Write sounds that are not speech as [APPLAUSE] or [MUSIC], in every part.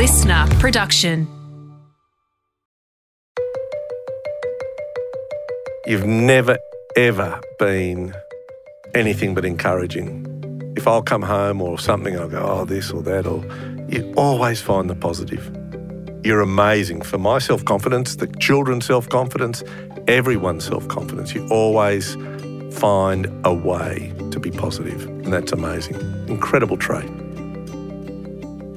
LiSTNR production. You've never, ever been anything but encouraging. If I'll come home or something, I'll go, oh, this or that, or you always find the positive. You're amazing for my self confidence, the children's self confidence, everyone's self confidence. You always find a way to be positive, and that's amazing. Incredible trait.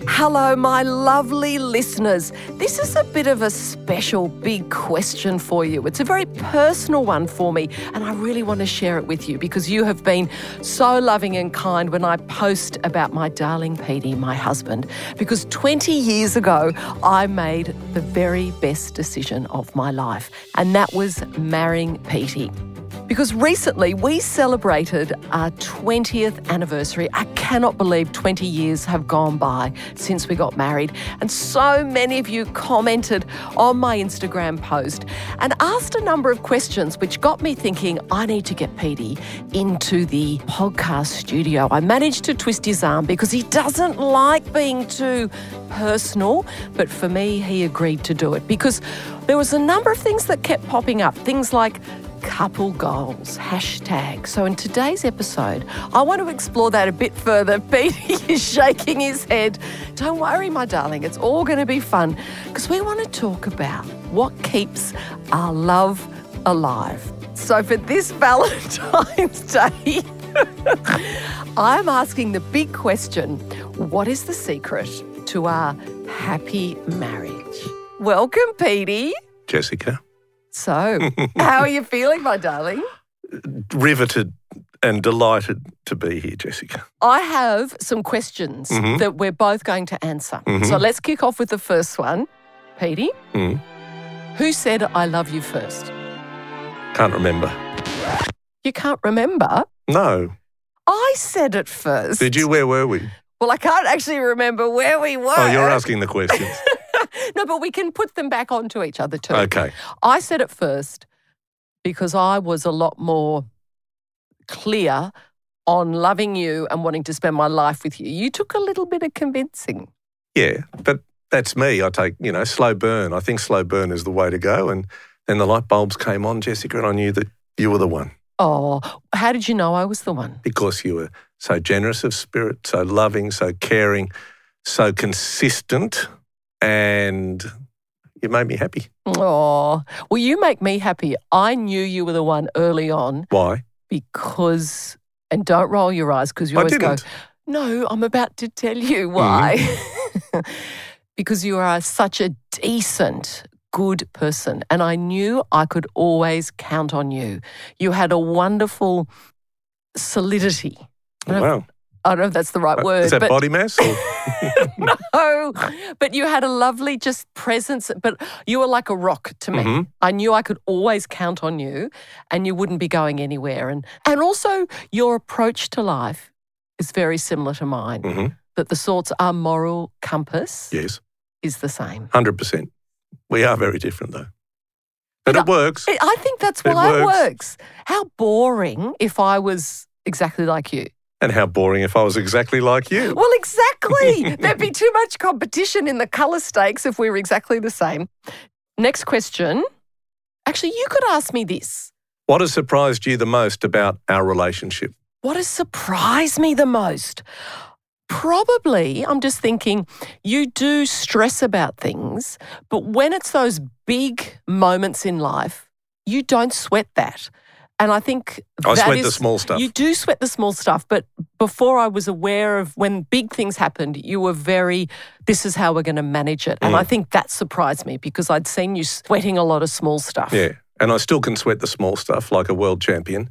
Hello, my lovely listeners. This is a bit of a special big question for you. It's a very personal one for me, and I really want to share it with you because you have been so loving and kind when I post about my darling Petey, my husband. Because 20 years ago, I made the very best decision of my life, and that was marrying Petey. Because recently we celebrated our 20th anniversary. I cannot believe 20 years have gone by since we got married. And so many of you commented on my Instagram post and asked a number of questions, which got me thinking I need to get Petey into the podcast studio. I managed to twist his arm because he doesn't like being too personal, but for me, he agreed to do it because there was a number of things that kept popping up. Things like couple goals, hashtag. So, in today's episode, I want to explore that a bit further. [LAUGHS] Petey is shaking his head. Don't worry, my darling, it's all going to be fun because we want to talk about what keeps our love alive. So, for this [LAUGHS] Valentine's Day, [LAUGHS] I'm asking the big question what is the secret to our happy marriage? Welcome, Petey. Jessica, So, how are you feeling, my darling? riveted and delighted to be here, Jessica. I have some questions Mhm. that we're both going to answer. Mhm. So let's kick off with the first one. Petey, Mm. who said I love you first? Can't remember. You can't remember? No. I said it first. Did you? Where were we? Well, I can't actually remember where we were. Oh, you're asking the questions. [LAUGHS] [LAUGHS] no, but we can put them back onto each other too. Okay. I said it first because I was a lot more clear on loving you and wanting to spend my life with you. You took a little bit of convincing. Yeah, but that's me. I take, you know, slow burn. I think slow burn is the way to go. And then the light bulbs came on, Jessica, and I knew that you were the one Oh, how did you know I was the one? because you were so generous of spirit, so loving, so caring, so consistent, and you made me happy. Oh, well, you make me happy. I knew you were the one early on Why? because, and don't roll your eyes because you I always didn't. go, no, I'm about to tell you why. Mm-hmm. [LAUGHS] because you are such a decent, good person. And I knew I could always count on you. You had a wonderful solidity. I don't, know, if- Wow. I don't know if that's the right word. Is that but body mass? [LAUGHS] No, but you had a lovely just presence. But you were like a rock to me. Mhm. I knew I could always count on you, and you wouldn't be going anywhere. And and also your approach to life is very similar to mine. Mhm. That the sorts our moral compass Yes, is the same. 100%. We are very different, though. But it works. I- think that's why it works. works. How boring if I was exactly like you. And how boring if I was exactly like you. Well, exactly. [LAUGHS] There'd be too much competition in the colour stakes if we were exactly the same. Next question. Actually, you could ask me this. What has surprised you the most about our relationship? What has surprised me the most? Probably, I'm just thinking, you do stress about things, but when it's those big moments in life, you don't sweat that. And I think I that sweat the small stuff. You do sweat the small stuff, but before I was aware of when big things happened, you were very, this is how we're going to manage it. Mm. And I think that surprised me because I'd seen you sweating a lot of small stuff. Yeah. And I still can sweat the small stuff like a world champion.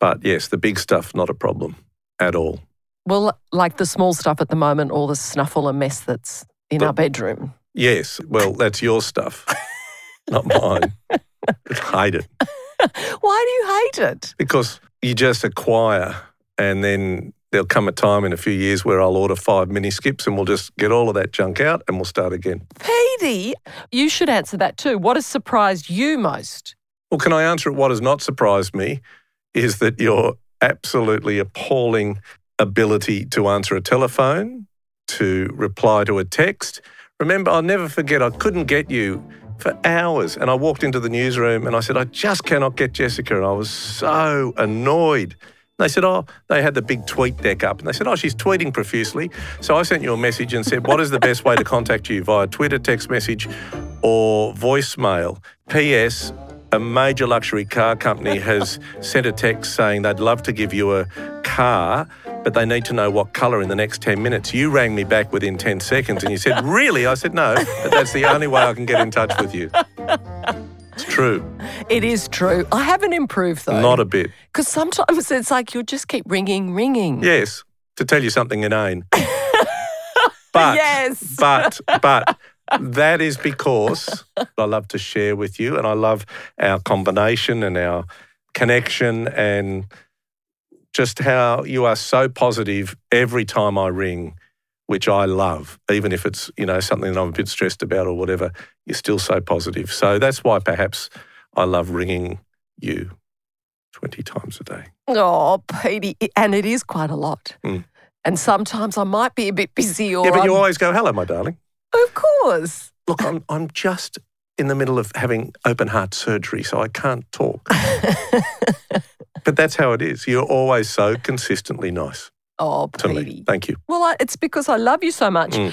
But yes, the big stuff, not a problem at all. Well, like the small stuff at the moment, all the snuffle and mess that's in But- our bedroom. Yes, well, that's your stuff, not mine. [LAUGHS] Hate it [LAUGHS] Why do you hate it? because you just acquire and then there'll come a time in a few years where I'll order five mini skips and we'll just get all of that junk out and we'll start again. Petey, you should answer that too. What has surprised you most? Well, can I answer it? What has not surprised me is that your absolutely appalling ability to answer a telephone, to reply to a text. remember, I'll never forget, I couldn't get you for hours. And I walked into the newsroom and I said, I just cannot get Jessica. And I was so annoyed. They said, Oh, they had the big TweetDeck up. And they said, Oh, she's tweeting profusely. So I sent you a message and said, What is the best way to contact you? Via Twitter, text message, or voicemail? P.S. A major luxury car company has sent a text saying they'd love to give you a car, but they need to know what colour in the next 10 minutes. You rang me back within 10 seconds and you said, [LAUGHS] Really? I said, No, but that's the only way I can get in touch with you. [LAUGHS] It's true. It is true. I haven't improved though. Not a bit. Because sometimes it's like you'll just keep ringing, ringing. Yes, to tell you something inane. [LAUGHS] but, Yes. but, but that is because I love to share with you and I love our combination and our connection and just how you are so positive every time I ring, which I love, even if it's, you know, something that I'm a bit stressed about or whatever, you're still so positive. So that's why perhaps I love ringing you 20 times a day. Oh, Petey. And it is quite a lot. Mm. And sometimes I might be a bit busy or. yeah, but you I'm- always go, hello, my darling. Of course. Look, I'm, I'm just in the middle of having open heart surgery, so I can't talk. [LAUGHS] but that's how it is. You're always so consistently nice Oh, to Petey. me. Thank you. Well, I, it's because I love you so much. Mm.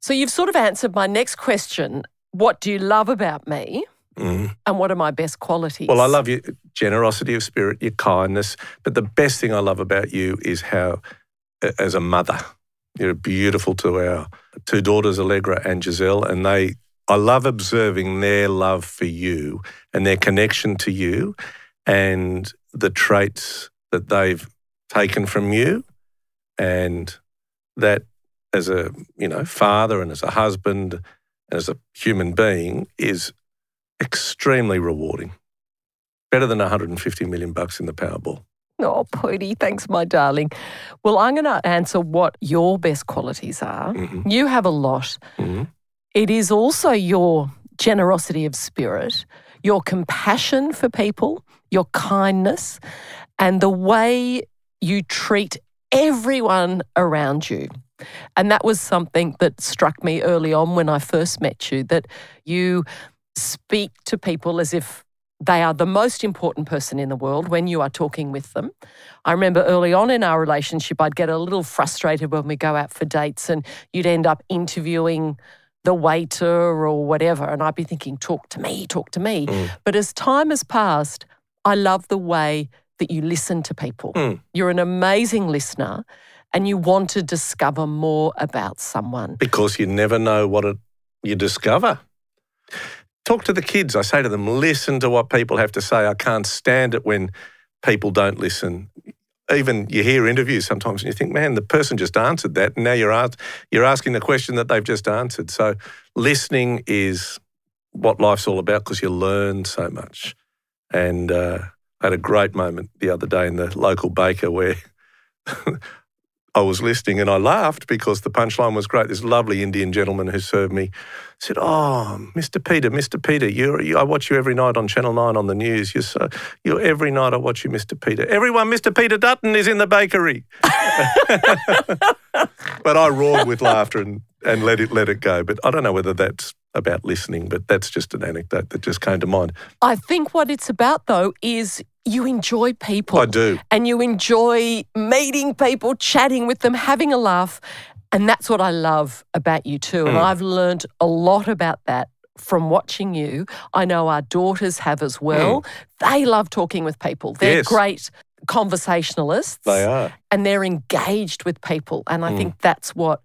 So you've sort of answered my next question. What do you love about me? Mm. And what are my best qualities? Well, I love your generosity of spirit, your kindness. But the best thing I love about you is how, as a mother, you're beautiful to our two daughters, Allegra and Giselle, and they. I love observing their love for you and their connection to you, and the traits that they've taken from you, and that as a you know father and as a husband and as a human being is extremely rewarding. Better than 150 million bucks in the Powerball. Oh, Pootie, thanks, my darling. Well, I'm going to answer what your best qualities are. Mhm. You have a lot. Mhm. It is also your generosity of spirit, your compassion for people, your kindness, and the way you treat everyone around you. And that was something that struck me early on when I first met you that you speak to people as if they are the most important person in the world when you are talking with them. I remember early on in our relationship, I'd get a little frustrated when we go out for dates and you'd end up interviewing the waiter or whatever. And I'd be thinking, talk to me, talk to me. Mm. But as time has passed, I love the way that you listen to people. Mm. You're an amazing listener and you want to discover more about someone. Because you never know what it, you discover. Talk to the kids. I say to them, listen to what people have to say. I can't stand it when people don't listen. Even you hear interviews sometimes and you think, man, the person just answered that. And now you're, asked, you're asking the question that they've just answered. So listening is what life's all about because you learn so much. And uh, I had a great moment the other day in the local baker where [LAUGHS] I was listening and I laughed because the punchline was great. This lovely Indian gentleman who served me said, "Oh, Mr. Peter, Mr. Peter, you're, you, I watch you every night on Channel Nine on the news. You're so, you're every night I watch you, Mr. Peter. Everyone, Mr. Peter Dutton is in the bakery." [LAUGHS] but I roared with laughter and, and let it let it go. But I don't know whether that's about listening, but that's just an anecdote that just came to mind. I think what it's about, though, is you enjoy people. I do. And you enjoy meeting people, chatting with them, having a laugh. And that's what I love about you, too. And Mm. I've learned a lot about that from watching you. I know our daughters have as well. They love talking with people, they're Mm. Yes. great conversationalists. They are. And they're engaged with people. And I Mm. think that's what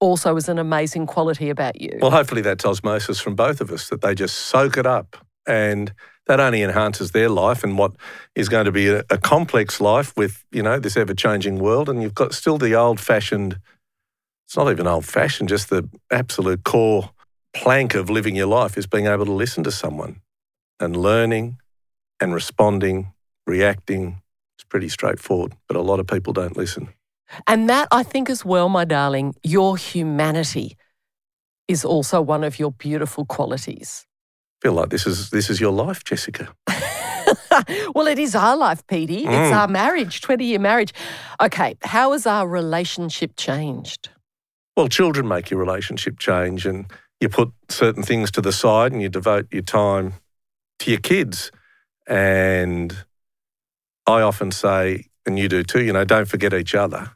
also is an amazing quality about you. Well, hopefully that's osmosis from both of us, that they just soak it up and that only enhances their life and what is going to be a, a complex life with, you know, this ever changing world. And you've got still the old fashioned, it's not even old fashioned, just the absolute core plank of living your life is being able to listen to someone and learning and responding, reacting. It's pretty straightforward, but a lot of people don't listen. And that, I think, as well, my darling, your humanity is also one of your beautiful qualities. I feel like this is this is your life, Jessica. [LAUGHS] well, it is our life, Petey. It's Mm. our marriage, 20 year marriage. Okay, how has our relationship changed? Well, children make your relationship change, and you put certain things to the side and you devote your time to your kids. And I often say, and you do too, you know, don't forget each other.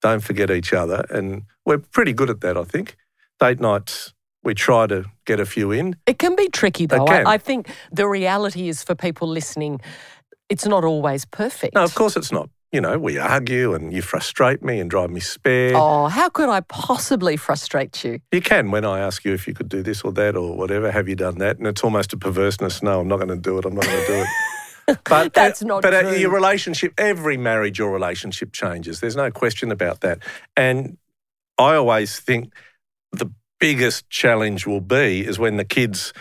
Don't forget each other. And we're pretty good at that, I think. Date nights, we try to get a few in. It can be tricky though. I, I think the reality is for people listening, it's not always perfect. No, of course it's not. You know, we argue and you frustrate me and drive me spare. Oh, how could I possibly frustrate you? You can when I ask you if you could do this or that or whatever. Have you done that? And it's almost a perverseness. No, I'm not going to do it. I'm not going to do it. [LAUGHS] [LAUGHS] But [LAUGHS] That's not But uh, true. your relationship, every marriage or relationship changes. There's no question about that. And I always think the biggest challenge will be is when the kids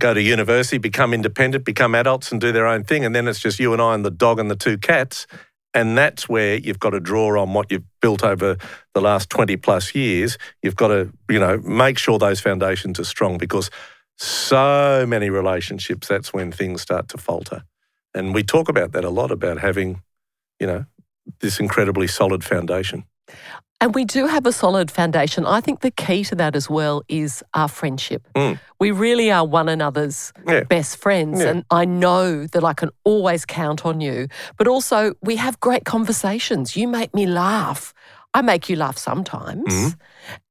go to university, become independent, become adults, and do their own thing, and then it's just you and I and the dog and the two cats. And that's where you've got to draw on what you've built over the last 20 plus years. You've got to, you know, make sure those foundations are strong because so many relationships, that's when things start to falter. And we talk about that a lot about having, you know, this incredibly solid foundation. And we do have a solid foundation. I think the key to that as well is our friendship. Mm. We really are one another's Yeah. best friends. Yeah. And I know that I can always count on you. But also, we have great conversations. You make me laugh. I make you laugh sometimes. Mhm.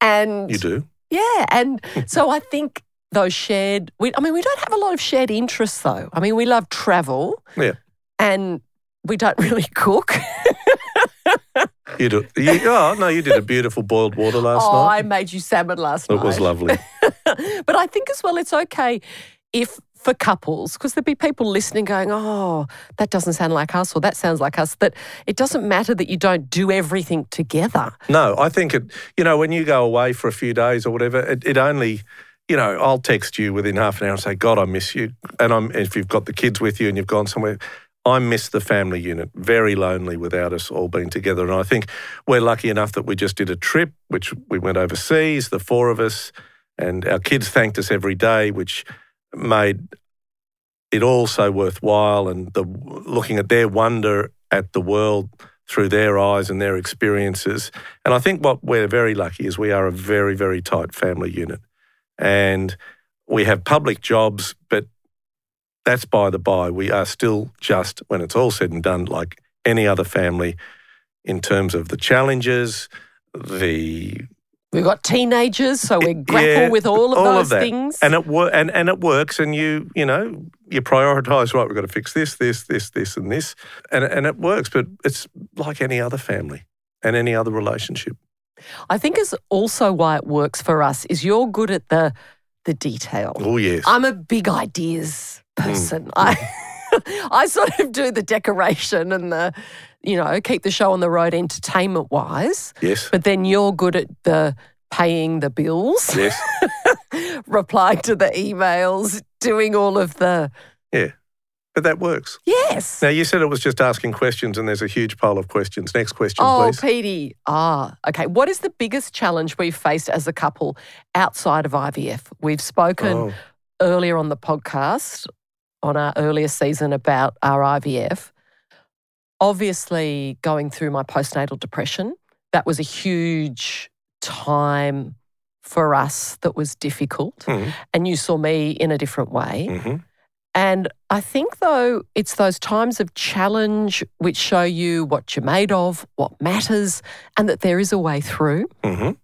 And You do. yeah. And [LAUGHS] so I think those shared, we, I mean, we don't have a lot of shared interests though. I mean, we love travel Yeah. and we don't really cook. [LAUGHS] You do. You, oh, no, you did a beautiful boiled water last oh, I made you salmon last It night. It was lovely. [LAUGHS] but I think as well, it's okay if for couples, because there'd be people listening going, oh, that doesn't sound like us or that sounds like us, that it doesn't matter that you don't do everything together. No, I think it, you know, when you go away for a few days or whatever, it, it only, you know, I'll text you within half an hour and say, God, I miss you. And I'm, if you've got the kids with you and you've gone somewhere, I miss the family unit. Very lonely without us all being together. And I think we're lucky enough that we just did a trip, which we went overseas, the four of us, and our kids thanked us every day, which made it all so worthwhile. And the looking at their wonder at the world through their eyes and their experiences. And I think what we're very lucky is we are a very, very tight family unit. And we have public jobs, but that's by the by. We are still just, when it's all said and done, like any other family in terms of the challenges, the We've got teenagers, so we grapple yeah, with all of all those of things. and it wor- and and it works. And you you know you prioritise right. We've got to fix this, this, this, this, and this, and and it works. But it's like any other family and any other relationship. I think is also why it works for us is you're good at the the detail. Oh yes, I'm a big ideas person. Mm. I [LAUGHS] I sort of do the decoration and the you know keep the show on the road entertainment wise, yes, but then you're good at the paying the bills, yes, [LAUGHS] replying to the emails, doing all of the yeah. But that works. yes. Now you said it was just asking questions, and there's a huge pile of questions. Next question, Oh, please. Oh, Petey. Ah, okay. What is the biggest challenge we've faced as a couple outside of IVF? We've spoken Oh, earlier on the podcast on our earlier season about our IVF. Obviously, going through my postnatal depression, that was a huge time for us that was difficult. mhm, And you saw me in a different way. mhm. And I think, though, it's those times of challenge which show you what you're made of, what matters, and that there is a way through. Mhm.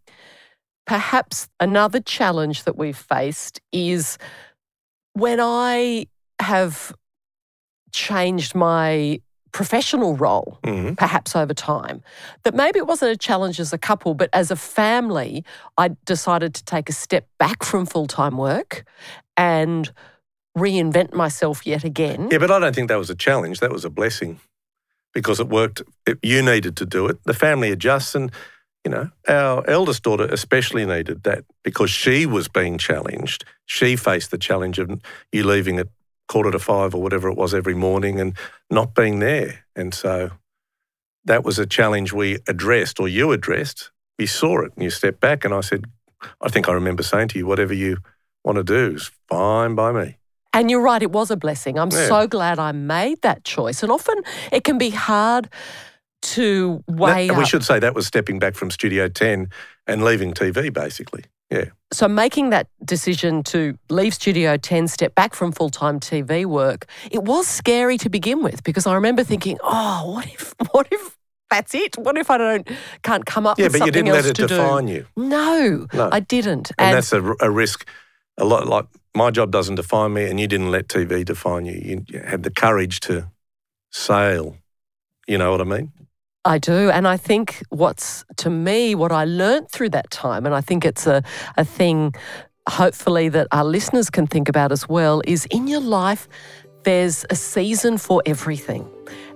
Perhaps another challenge that we've faced is when I have changed my professional role, Mhm. perhaps over time, that maybe it wasn't a challenge as a couple, but as a family, I decided to take a step back from full time work and reinvent myself yet again. Yeah, but I don't think that was a challenge. That was a blessing because it worked. It, you needed to do it. The family adjusts, and you know our eldest daughter especially needed that because she was being challenged. She faced the challenge of you leaving at quarter to five or whatever it was every morning and not being there, and so that was a challenge we addressed or you addressed. You saw it and you stepped back, and I said, I think I remember saying to you, whatever you want to do is fine by me. And you're right, it was a blessing. I'm Yeah. so glad I made that choice. And often it can be hard to That- weigh we up. should say that was stepping back from Studio 10 and leaving TV basically. Yeah. So making that decision to leave Studio 10, step back from full-time TV work, it was scary to begin with because I remember thinking, "Oh, what if [LAUGHS] what if that's it? What if I don't can't come up Yeah, with but you something didn't let it to define do?" you. No, No. I didn't. And, that's a, a risk. A lot like my job doesn't define me, and you didn't let TV define you. You, had the courage to sail. You know what I mean? I do. And I think what's, to me, what I learnt through that time, and I think it's a, a thing, hopefully, that our listeners can think about as well, is in your life, there's a season for everything.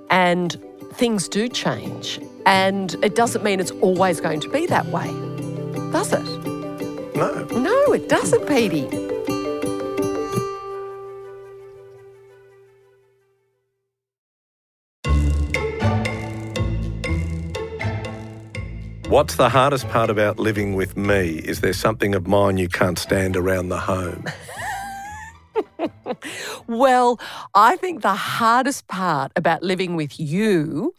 And things do change. And it doesn't mean it's always going to be that way, does it? No. No, it doesn't, Petey. What's the hardest part about living with me? Is there something of mine you can't stand around the home? [LAUGHS] Well, I think the hardest part about living with you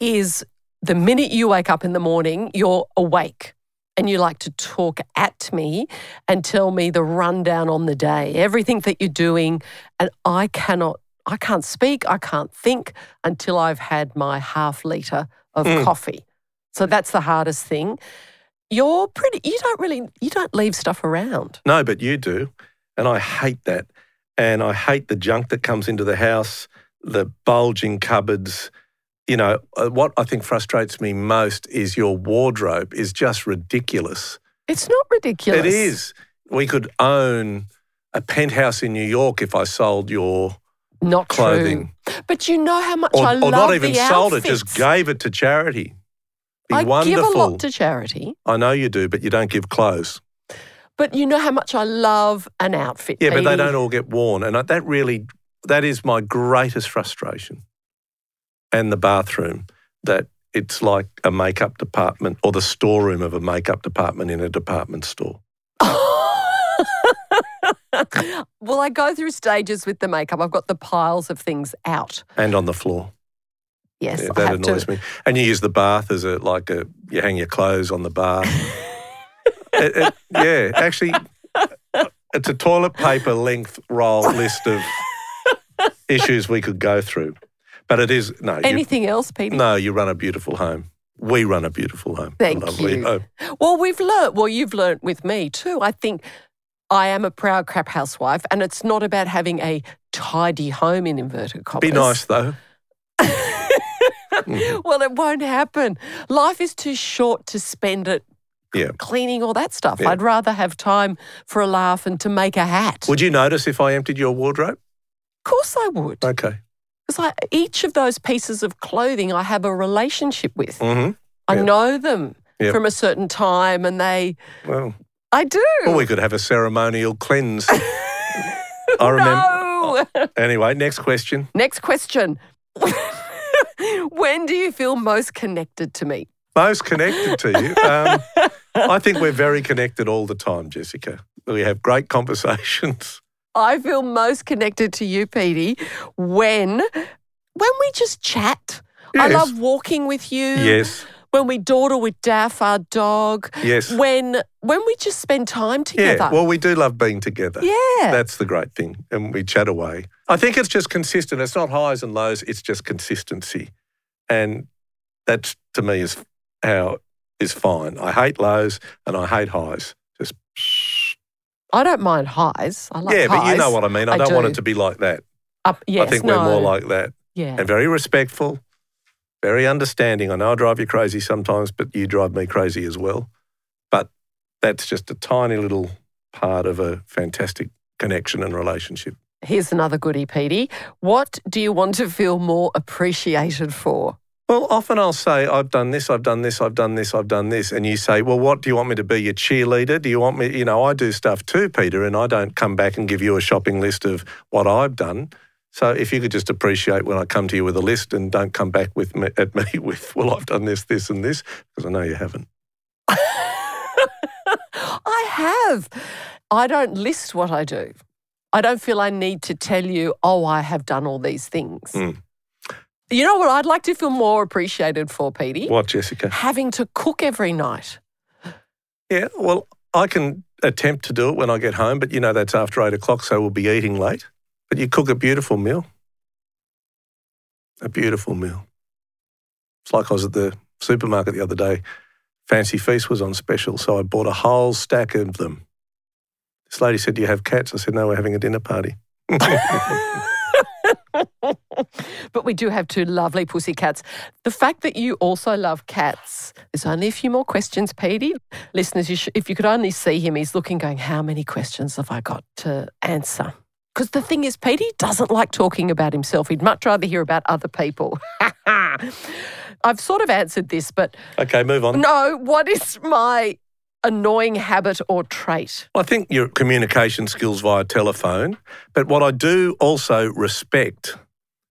is the minute you wake up in the morning, you're awake and you like to talk at me and tell me the rundown on the day, everything that you're doing. And I cannot, I can't speak, I can't think until I've had my half litre of hmm. coffee. So that's the hardest thing. You're pretty, you don't really, you don't leave stuff around. No, but you do. And I hate that. And I hate the junk that comes into the house, the bulging cupboards. You know, uh, what I think frustrates me most is your wardrobe is just ridiculous. It's not ridiculous. It is. We could own a penthouse in New York if I sold your Not clothing. true. But you know how much or, I or love Or not even sold it, just gave it to charity. Be I wonderful. give a lot to charity, I know you do, but you don't give clothes. but you know how much I love an outfit. Yeah, but they don't all get worn. And that really, that is my greatest frustration. And the bathroom, that it's like a makeup department or the storeroom of a makeup department in a department store. [LAUGHS] well, I go through stages with the makeup. I've got the piles of things out. And on the floor. Yes, Yeah, that annoys to. me. And you use the bath as a, like a, you hang your clothes on the bath. [LAUGHS] It- it- yeah, actually, it's a toilet paper length roll list of issues we could go through. But it is, no, you, Anything else, Peter? No, you run a beautiful home. We run a beautiful home. Thank you. home. Well, we've learnt. Well, you've learnt with me too. I think I am a proud crap housewife, and it's not about having a tidy home in inverted commas. Be nice though. [LAUGHS] Mm. well, it won't happen. Life is too short to spend it Yeah. cleaning all that stuff. Yeah. I'd rather have time for a laugh and to make a hat. Would you notice if I emptied your wardrobe? of course, I would. Okay. Because each of those pieces of clothing I have a relationship with. Mm-hmm. I know them Yep. from a certain time, and they. Well, I do. well, we could have a ceremonial cleanse. [LAUGHS] I remember. No. Anyway, next question. Next question. [LAUGHS] when do you feel most connected to me? Most connected to you. Um, I think we're very connected all the time, Jessica. We have great conversations. I feel most connected to you, Petey, when when we just chat. I love walking with you. Yes. When we dawdle with Daff, our dog. Yes. When when we just spend time together. Yeah. Well, we do love being together. yeah. That's the great thing. And we chat away. I think it's just consistent. It's not highs and lows, it's just consistency. And that to me is how is fine. I hate lows and I hate highs. Just I don't mind highs. I like yeah, but you know what I mean. I, I don't want it to be like that. Up, yes, I think no. we're more like that. yeah. And very respectful, very understanding. I know I drive you crazy sometimes, but you drive me crazy as well. But that's just a tiny little part of a fantastic connection and relationship. Here's another goodie, Petey. What do you want to feel more appreciated for? Well, often I'll say, I've done this, I've done this, I've done this, I've done this. And you say, well, what do you want me to be? Your cheerleader? Do you want me? You know, I do stuff too, Peter, and I don't come back and give you a shopping list of what I've done. So if you could just appreciate when I come to you with a list and don't come back with me, at me [LAUGHS] with, well, I've done this, this, and this, because I know you haven't. [LAUGHS] I have. I don't list what I do. I don't feel I need to tell you, oh, I have done all these things. Mm. You know what I'd like to feel more appreciated for, Petey? What, Jessica? Having to cook every night. Yeah, well, I can attempt to do it when I get home, but you know that's after eight o'clock, so we'll be eating late. But you cook a beautiful meal. A beautiful meal. It's like I was at the supermarket the other day. Fancy Feast was on special, so I bought a whole stack of them. This lady said, Do you have cats? I said, No, we're having a dinner party. [LAUGHS] [LAUGHS] [LAUGHS] but we do have two lovely pussy cats. The fact that you also love cats, there's only a few more questions, Petey. Listeners, you sh- if you could only see him, he's looking, going, How many questions have I got to answer? Because the thing is, Petey doesn't like talking about himself. He'd much rather hear about other people. [LAUGHS] I've sort of answered this, but. Okay, move on. No, what is my annoying habit or trait? I think your communication skills via telephone. But what I do also respect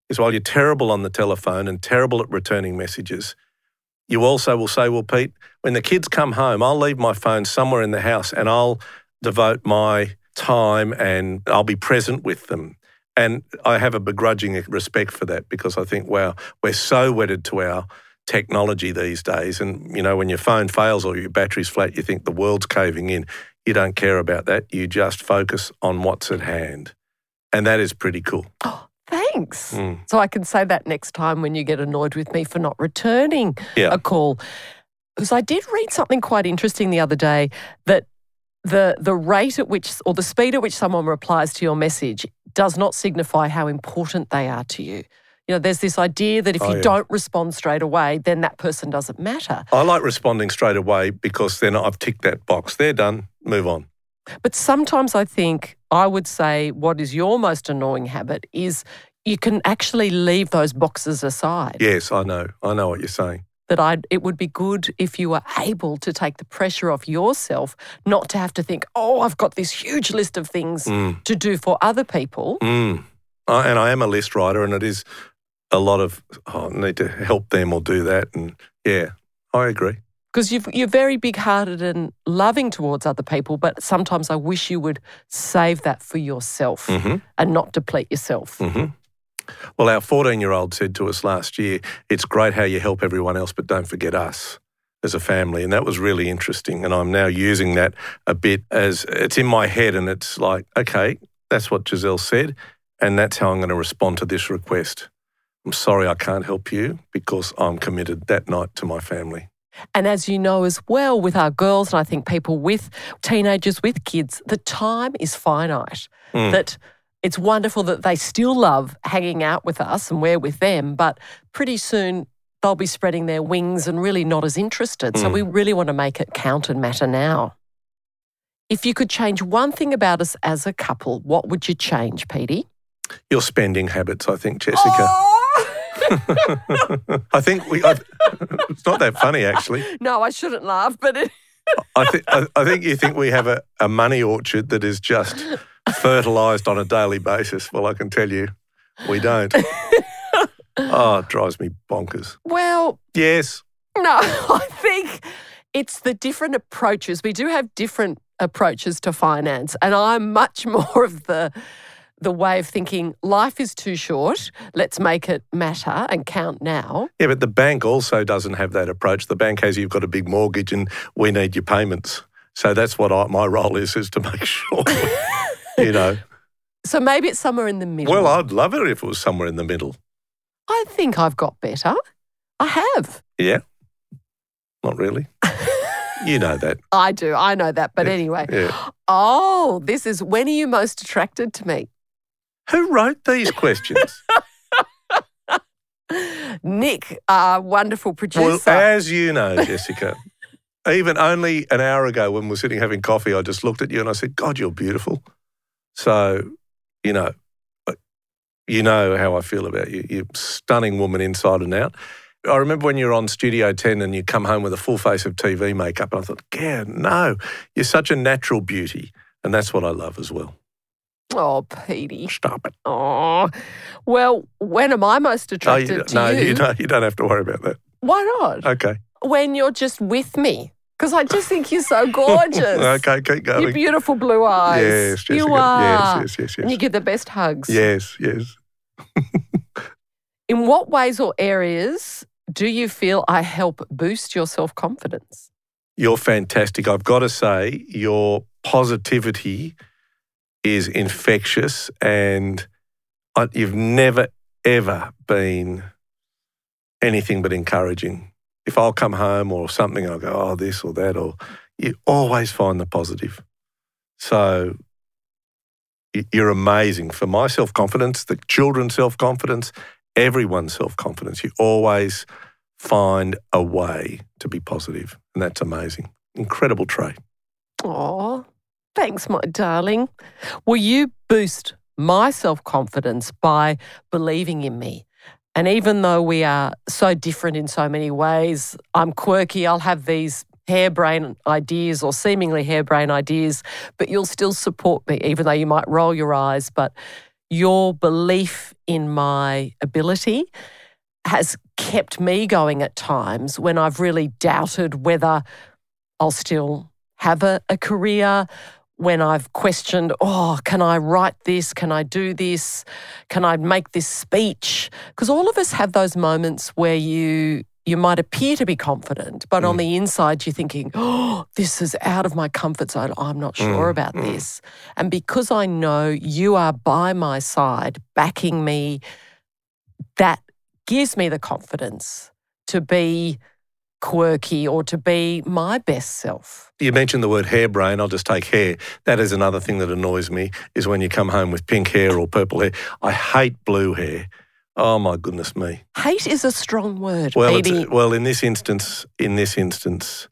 is while you're terrible on the telephone and terrible at returning messages, you also will say, Well, Pete, when the kids come home, I'll leave my phone somewhere in the house and I'll devote my time and I'll be present with them. And I have a begrudging respect for that because I think, wow, we're so wedded to our technology these days. And, you know, when your phone fails or your battery's flat, you think the world's caving in. You don't care about that. You just focus on what's at hand. And that is pretty cool. Oh, thanks. Mm. So I can say that next time when you get annoyed with me for not returning yeah. a call. Because I did read something quite interesting the other day that the the rate at which or the speed at which someone replies to your message does not signify how important they are to you. You know, there's this idea that if oh, you yeah. don't respond straight away, then that person doesn't matter. I like responding straight away because then I've ticked that box. They're done. Move on. But sometimes I think I would say what is your most annoying habit is you can actually leave those boxes aside. Yes, I know. I know what you're saying that I it would be good if you were able to take the pressure off yourself, not to have to think, oh, I've got this huge list of things mm. to do for other people. Mm. I, and I am a list writer, and it is a lot of oh, I need to help them or do that, and yeah, I agree. Because you're very big hearted and loving towards other people, but sometimes I wish you would save that for yourself mm-hmm. and not deplete yourself. Mm-hmm. Well, our 14 year old said to us last year, it's great how you help everyone else, but don't forget us as a family. And that was really interesting. And I'm now using that a bit as it's in my head and it's like, okay, that's what Giselle said. And that's how I'm going to respond to this request. I'm sorry I can't help you because I'm committed that night to my family. And as you know as well, with our girls, and I think people with teenagers with kids, the time is finite. Mm. That it's wonderful that they still love hanging out with us and we're with them, but pretty soon they'll be spreading their wings and really not as interested. Mm. So we really want to make it count and matter now. If you could change one thing about us as a couple, what would you change, Petey? Your spending habits, I think, Jessica. Oh! [LAUGHS] I think we. I, it's not that funny, actually. No, I shouldn't laugh, but it. I, th- I, I think you think we have a, a money orchard that is just fertilised on a daily basis. Well, I can tell you, we don't. [LAUGHS] oh, it drives me bonkers. Well, yes. No, [LAUGHS] I think it's the different approaches. We do have different approaches to finance, and I'm much more of the the way of thinking life is too short. Let's make it matter and count now. Yeah, but the bank also doesn't have that approach. The bank has you've got a big mortgage and we need your payments. So that's what I, my role is, is to make [LAUGHS] sure you know. So maybe it's somewhere in the middle. Well, I'd love it if it was somewhere in the middle. I think I've got better. I have. Yeah. Not really. [LAUGHS] you know that. I do. I know that. But yeah. anyway. Yeah. Oh, this is when are you most attracted to me? Who wrote these questions? [LAUGHS] Nic, our wonderful producer. Well, as you know, Jessica, [LAUGHS] even only an hour ago when we were sitting having coffee, I just looked at you and I said, God, you're beautiful. So, you know, you know how I feel about you. You're a stunning woman inside and out. I remember when you were on Studio 10 and you come home with a full face of TV makeup, and I thought, yeah, no, you're such a natural beauty. And that's what I love as well. Oh, Petey. Stop it. Oh, well, when am I most oh, attracted no, you, to no, you? you don't, you don't have to worry about that. Why not? Okay. When you're just with me because I just think you're so [LAUGHS] gorgeous. okay, keep going. Your beautiful blue eyes. Yes, Jessica. You are. Yes, yes, yes, yes. And you give the best hugs. Yes, yes. In what ways or areas do you feel I help boost your self confidence? You're fantastic. I've got to say, your positivity is infectious, and I, you've never, ever been anything but encouraging. If I'll come home or something, I'll go, oh, this or that, or you always find the positive. So you're amazing for my self confidence, the children's self confidence, everyone's self confidence. You always find a way to be positive, and that's amazing. Incredible trait. Oh, thanks, my darling. Will you boost my self confidence by believing in me? And even though we are so different in so many ways, I'm quirky, I'll have these harebrained ideas or seemingly harebrained ideas, but you'll still support me, even though you might roll your eyes. But your belief in my ability has kept me going at times when I've really doubted whether I'll still have a, a career, when I've questioned, oh, can I write this? Can I do this? Can I make this speech? Because all of us have those moments where you you might appear to be confident, but mm. on the inside you're thinking, oh, this is out of my comfort zone. I'm not sure mm. about mm. this. And because I know you are by my side, backing me, that gives me the confidence to be quirky or to be my best self. You mentioned the word harebrain. I'll just take hair. That is another thing that annoys me is when you come home with pink hair or purple hair. I hate blue hair. Oh my goodness me. Hate is a strong word. Well, well, in this instance, in this instance,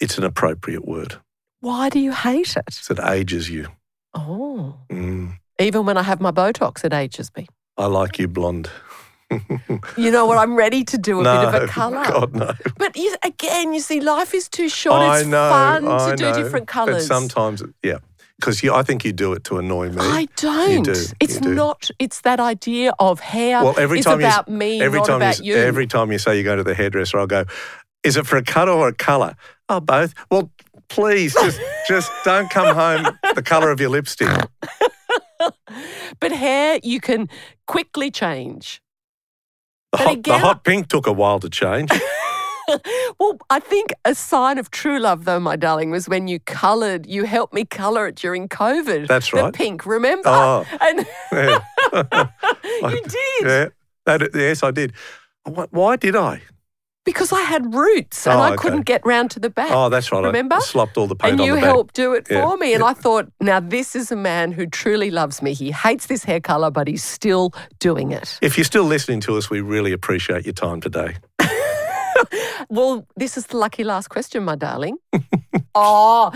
it's an appropriate word. Why do you hate it? It ages you. Oh. Mm. Even when I have my Botox, it ages me. I like you blonde you know what? I'm ready to do a no, bit of a [LAUGHS] colour. God, no. But you, again, you see, life is too short. It's know, fun I to know, do different colours. But sometimes, yeah. Because I think you do it to annoy me. I don't. Do, it's do. not. It's that idea of hair. Well, every it's time about you, me, every not time about you, you. Every time you say you go to the hairdresser, I'll go. Is it for a cut or a colour? Oh, both. Well, please, just [LAUGHS] just don't come home the colour of your lipstick. [LAUGHS] but hair, you can quickly change. The hot, again, the hot pink took a while to change. [LAUGHS] well, I think a sign of true love, though, my darling, was when you coloured. You helped me colour it during COVID. That's right. The pink, remember? Oh, [LAUGHS] and yeah. [LAUGHS] you did. Yeah, that, yes, I did. Why did I? Because I had roots and oh, I couldn't get round to the back. Oh, that's right. Remember? I slopped all the paint and on you the back. helped do it yeah. for me. And yeah. I thought, now this is a man who truly loves me. He hates this hair colour, but he's still doing it. If you're still listening to us, we really appreciate your time today. [LAUGHS] well, this is the lucky last question, my darling. [LAUGHS] oh,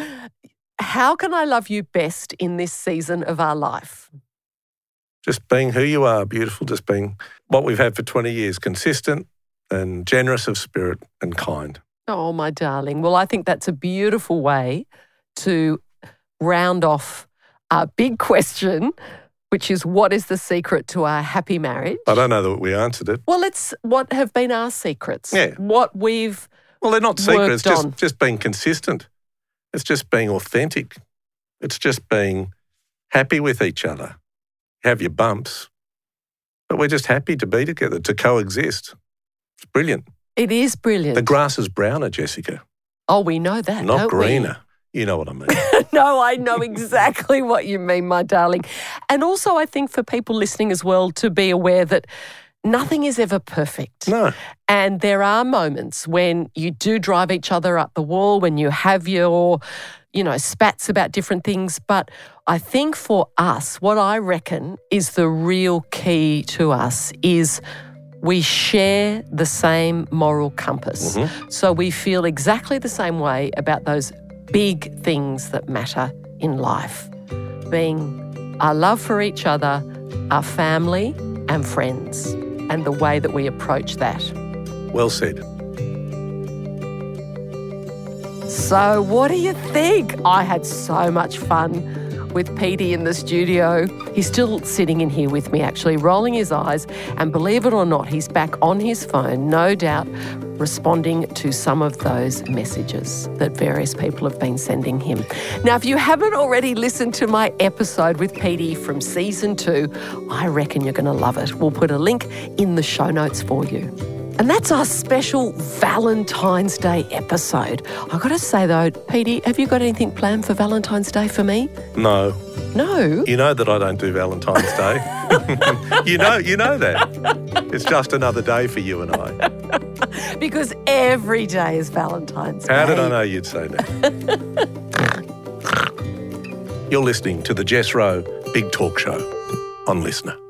how can I love you best in this season of our life? Just being who you are, beautiful, just being what we've had for 20 years, consistent, and generous of spirit and kind. Oh, my darling. Well, I think that's a beautiful way to round off our big [LAUGHS] question, which is what is the secret to our happy marriage? I don't know that we answered it. Well, it's what have been our secrets. Yeah. What we've Well, they're not secrets, just on. just being consistent. It's just being authentic. It's just being happy with each other. Have your bumps, but we're just happy to be together, to coexist. It's brilliant. It is brilliant. The grass is browner, Jessica. Oh, we know that. Not greener. We? You know what I mean. [LAUGHS] no, I know exactly what you mean, my darling. And also, I think for people listening as well to be aware that nothing is ever perfect. No. And there are moments when you do drive each other up the wall, when you have your, you know, spats about different things. But I think for us, what I reckon is the real key to us is we share the same moral compass. Mm-hmm. So we feel exactly the same way about those big things that matter in life being our love for each other, our family, and friends, and the way that we approach that. Well said. So, what do you think? I had so much fun with Petey in the studio. He's still sitting in here with me, actually, rolling his eyes. And believe it or not, he's back on his phone, no doubt, responding to some of those messages that various people have been sending him. Now, if you haven't already listened to my episode with Petey from season two, I reckon you're going to love it. We'll put a link in the show notes for you. And that's our special Valentine's Day episode. I've got to say though, Petey, have you got anything planned for Valentine's Day for me? No. No. You know that I don't do Valentine's Day. [LAUGHS] you know, you know that. It's just another day for you and I. [LAUGHS] Because every day is Valentine's How Day. How did I know you'd say that? [LAUGHS] You're listening to the Jess Rowe Big Talk Show on LiSTNR.